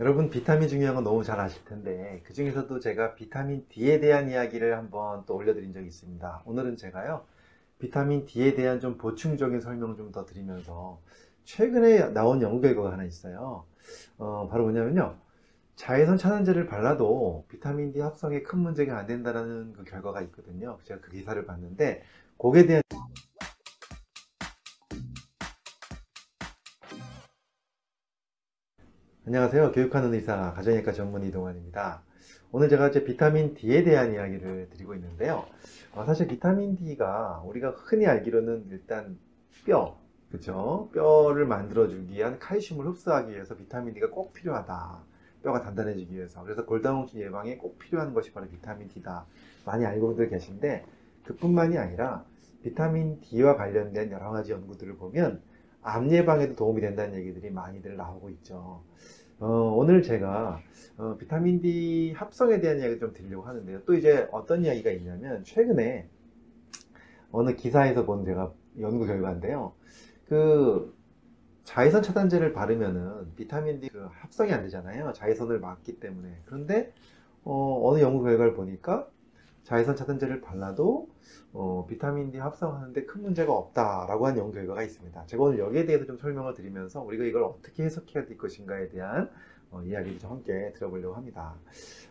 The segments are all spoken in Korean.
여러분 비타민 중요한 건 너무 잘 아실 텐데 그 중에서도 제가 비타민 D에 대한 이야기를 한번 또 올려드린 적이 있습니다. 오늘은 제가요 비타민 D에 대한 좀 보충적인 설명 좀 더 드리면서 최근에 나온 연구 결과가 하나 있어요. 어, 바로 뭐냐면요 자외선 차단제를 발라도 비타민 D 합성에 큰 문제가 안 된다는 그 결과가 있거든요. 제가 그 기사를 봤는데 거기에 대한 안녕하세요. 교육하는 의사 가정의학과 전문 이동환입니다. 오늘 제가 이제 비타민 D에 대한 이야기를 드리고 있는데요. 어, 사실 비타민 D가 우리가 흔히 알기로는 일단 뼈, 그죠? 뼈를 만들어주기 위한 칼슘을 흡수하기 위해서 비타민 D가 꼭 필요하다. 뼈가 단단해지기 위해서. 그래서 골다공증 예방에 꼭 필요한 것이 바로 비타민 D다. 많이 알고들 계신데 그뿐만이 아니라 비타민 D와 관련된 여러 가지 연구들을 보면 암 예방에도 도움이 된다는 얘기들이 많이들 나오고 있죠. 어, 오늘 제가 어, 비타민 D 합성에 대한 이야기를 좀 드리려고 하는데요. 또 이제 어떤 이야기가 있냐면 최근에 어느 기사에서 본 제가 연구 결과인데요. 그 자외선 차단제를 바르면은 비타민 D 그 합성이 안 되잖아요. 자외선을 막기 때문에. 그런데 어, 어느 연구 결과를 보니까 자외선 차단제를 발라도 어, 비타민 D 합성하는데 큰 문제가 없다라고 한 연구 결과가 있습니다. 제가 오늘 여기에 대해서 좀 설명을 드리면서 우리가 이걸 어떻게 해석해야 될 것인가에 대한 어, 이야기를 좀 함께 들어보려고 합니다.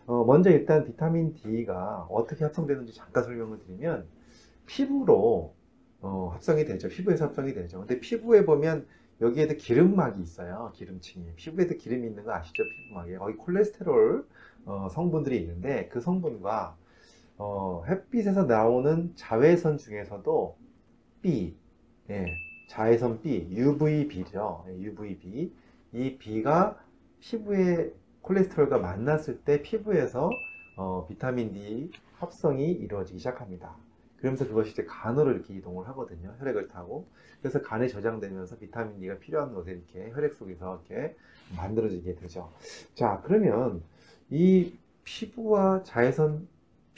어, 먼저 일단 비타민 D가 어떻게 합성되는지 잠깐 설명을 드리면 피부로 어, 합성이 되죠. 피부에서 합성이 되죠. 근데 피부에 보면 여기에도 기름막이 있어요. 기름층이. 피부에도 기름이 있는 거 아시죠? 피부막에. 거기 콜레스테롤 어, 성분들이 있는데 그 성분과 어, 햇빛에서 나오는 자외선 중에서도 B, 예, 자외선 B, UVB죠. 예, UVB. 이 B가 피부에 콜레스테롤과 만났을 때 피부에서 어, 비타민 D 합성이 이루어지기 시작합니다. 그러면서 그것이 이제 간으로 이렇게 이동을 하거든요. 혈액을 타고. 그래서 간에 저장되면서 비타민 D가 필요한 것에 이렇게 혈액 속에서 이렇게 만들어지게 되죠. 자, 그러면 이 피부와 자외선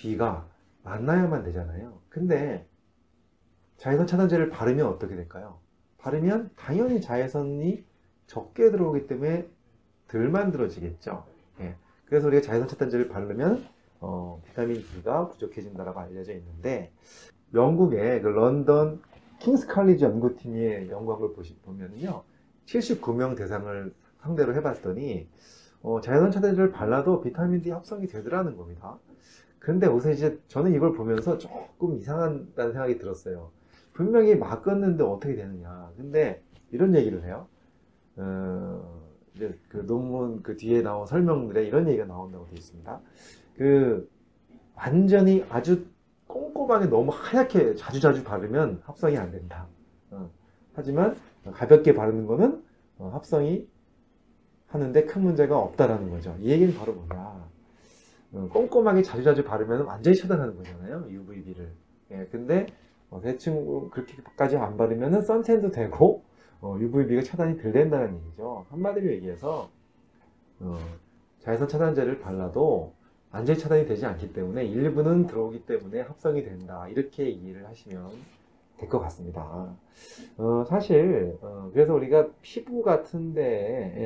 B가 만나야만 되잖아요. 근데 자외선 차단제를 바르면 어떻게 될까요? 바르면 당연히 자외선이 적게 들어오기 때문에 덜 만들어지겠죠. 예. 그래서 우리가 자외선 차단제를 바르면 어, 비타민 D가 부족해진다고 알려져 있는데 영국의 그 런던 킹스 칼리지 연구팀의 보시, 보면요. 79명 대상을 상대로 해봤더니 어, 자외선 차단제를 발라도 비타민 D 합성이 되더라는 겁니다. 근데 우선 이제 저는 이걸 보면서 조금 이상하다는 생각이 들었어요. 분명히 막았는데 어떻게 되느냐. 근데 이런 얘기를 해요. 어, 이제 그 논문 그 뒤에 나온 설명들에 이런 얘기가 나온다고 되어 있습니다. 그 완전히 아주 꼼꼼하게 너무 하얗게 자주자주 바르면 합성이 안 된다. 어, 하지만 가볍게 바르는 거는 어, 합성이 하는데 큰 문제가 없다라는 거죠. 이 얘기는 바로 뭐냐. 어, 꼼꼼하게 자주자주 바르면 완전히 차단하는 거잖아요. UVB를. 예, 근데 어, 대충 그렇게까지 안 바르면 선탠도 되고 어, UVB가 차단이 덜 된다는 얘기죠. 한마디로 얘기해서 어, 자외선 차단제를 발라도 완전히 차단이 되지 않기 때문에 일부는 들어오기 때문에 합성이 된다. 이렇게 이해를 하시면 될 것 같습니다. 어, 사실 어, 그래서 우리가 피부 같은데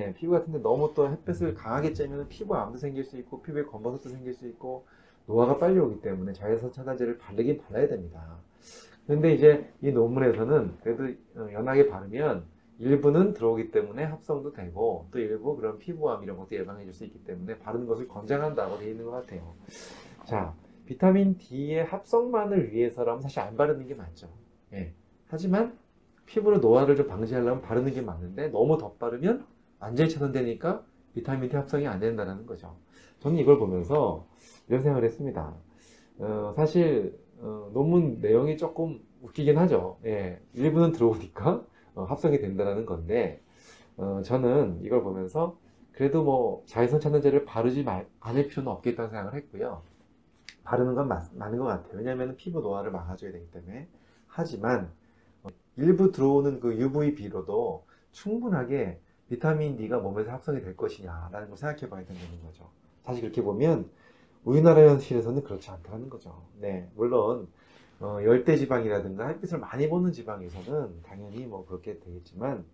예, 피부 같은데 너무 또 햇볕을 강하게 쬐면 피부 암도 생길 수 있고 피부에 검버섯도 생길 수 있고 노화가 빨리 오기 때문에 자외선 차단제를 바르긴 발라야 됩니다. 근데 이제 이 논문에서는 그래도 어, 연하게 바르면 일부는 들어오기 때문에 합성도 되고 또 일부 그런 피부암 이런 것도 예방해 줄 수 있기 때문에 바르는 것을 권장한다고 되어 있는 것 같아요. 자, 비타민 D의 합성만을 위해서라면 사실 안 바르는 게 맞죠. 예. 하지만 피부로 노화를 좀 방지하려면 바르는 게 맞는데 너무 덧바르면 완전히 차단되니까 비타민 D 합성이 안 된다는 거죠. 저는 이걸 보면서 이런 생각을 했습니다. 어, 사실 어, 논문 내용이 조금 웃기긴 하죠. 예. 일부는 들어오니까 어, 합성이 된다는 건데 어, 저는 이걸 보면서 그래도 뭐 자외선 차단제를 바르지 말, 않을 필요는 없겠다는 생각을 했고요. 바르는 건 맞, 맞는 것 같아요. 왜냐하면 피부 노화를 막아줘야 되기 때문에. 하지만 어, 일부 들어오는 그 UVB로도 충분하게 비타민 D가 몸에서 합성이 될 것이냐라는 걸 생각해 봐야 된다는 거죠. 사실 그렇게 보면 우리나라 현실에서는 그렇지 않다는 거죠. 네, 물론 어, 열대 지방이라든가 햇빛을 많이 보는 지방에서는 당연히 뭐 그렇게 되겠지만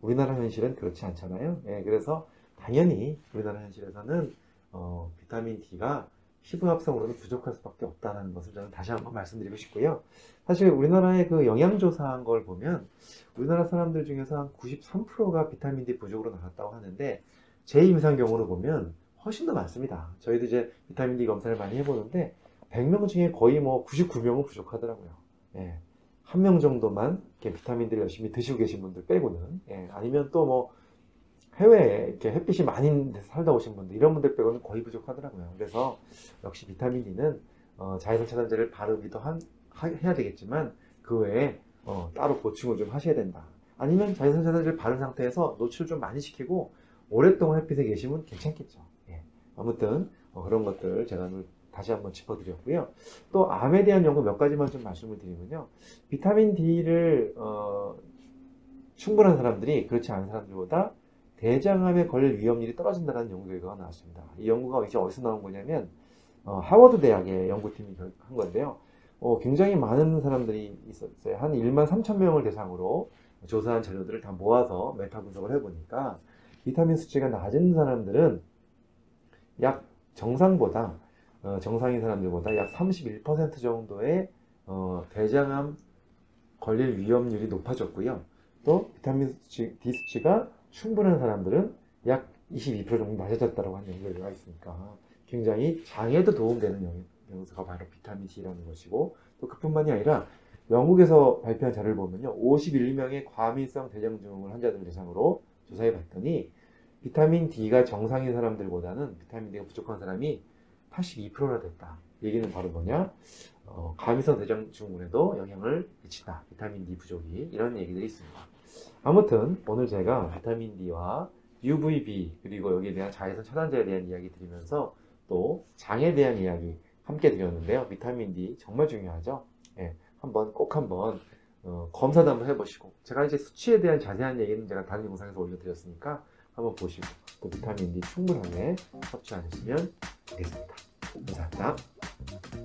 우리나라 현실은 그렇지 않잖아요. 네, 그래서 당연히 우리나라 현실에서는 어, 비타민 D가 피부 합성으로는 부족할 수밖에 없다는 것을 저는 다시 한번 말씀드리고 싶고요. 사실 우리나라의 그 영양조사한 걸 보면 우리나라 사람들 중에서 한 93%가 비타민 D 부족으로 나왔다고 하는데 제 임상 경우를 보면 훨씬 더 많습니다. 저희도 이제 비타민 D 검사를 많이 해보는데 100명 중에 거의 뭐 99명은 부족하더라고요. 예. 한 명 정도만 이렇게 비타민들을 열심히 드시고 계신 분들 빼고는 예. 아니면 또 뭐 해외에 이렇게 햇빛이 많이 데서 살다 오신 분들 이런 분들 빼고는 거의 부족하더라고요. 그래서 역시 비타민 D는 어, 자외선 차단제를 바르기도 한, 하- 해야 되겠지만 그 외에 어, 따로 보충을 좀 하셔야 된다. 아니면 자외선 차단제를 바른 상태에서 노출 좀 많이 시키고 오랫동안 햇빛에 계시면 괜찮겠죠. 예. 아무튼 어, 그런 것들 제가 다시 한번 짚어드렸고요. 또 암에 대한 연구 몇 가지만 좀 말씀을 드리면요. 비타민 D를 어, 충분한 사람들이 그렇지 않은 사람들보다 대장암에 걸릴 위험률이 떨어진다는 연구 결과가 나왔습니다. 이 연구가 이제 어디서 나온 거냐면 어, 하워드 대학의 연구팀이 결- 한 건데요. 어, 굉장히 많은 사람들이 있었어요. 한 1만 3천 명을 대상으로 조사한 자료들을 다 모아서 메타 분석을 해보니까 비타민 수치가 낮은 사람들은 약 정상보다 어, 정상인 사람들보다 약 31% 정도의 어, 대장암 걸릴 위험률이 높아졌고요. 또 비타민 D 수치가 충분한 사람들은 약 22% 정도 낮아졌다고 하는 연구가 있으니까 굉장히 장에도 도움되는 영- 영양소가 바로 비타민 D라는 것이고 또 그뿐만이 아니라 영국에서 발표한 자료를 보면요. 51명의 과민성 대장증후군 환자들 대상으로 조사해 봤더니 비타민 D가 정상인 사람들보다는 비타민 D가 부족한 사람이 82%나 됐다. 얘기는 바로 뭐냐? 어, 과민성 대장증후군에도 영향을 미친다. 비타민 D 부족이 이런 얘기들이 있습니다. 아무튼 오늘 제가 비타민 D와 UVB 그리고 여기에 대한 자외선 차단제에 대한 이야기 드리면서 또 장에 대한 이야기 함께 드렸는데요. 비타민 D 정말 중요하죠. 예, 한번 꼭 한번 어, 검사도 한번 해보시고 제가 이제 수치에 대한 자세한 얘기는 제가 다른 영상에서 올려드렸으니까 한번 보시고 또 비타민 D 충분하게 섭취하시면 되겠습니다. 감사합니다.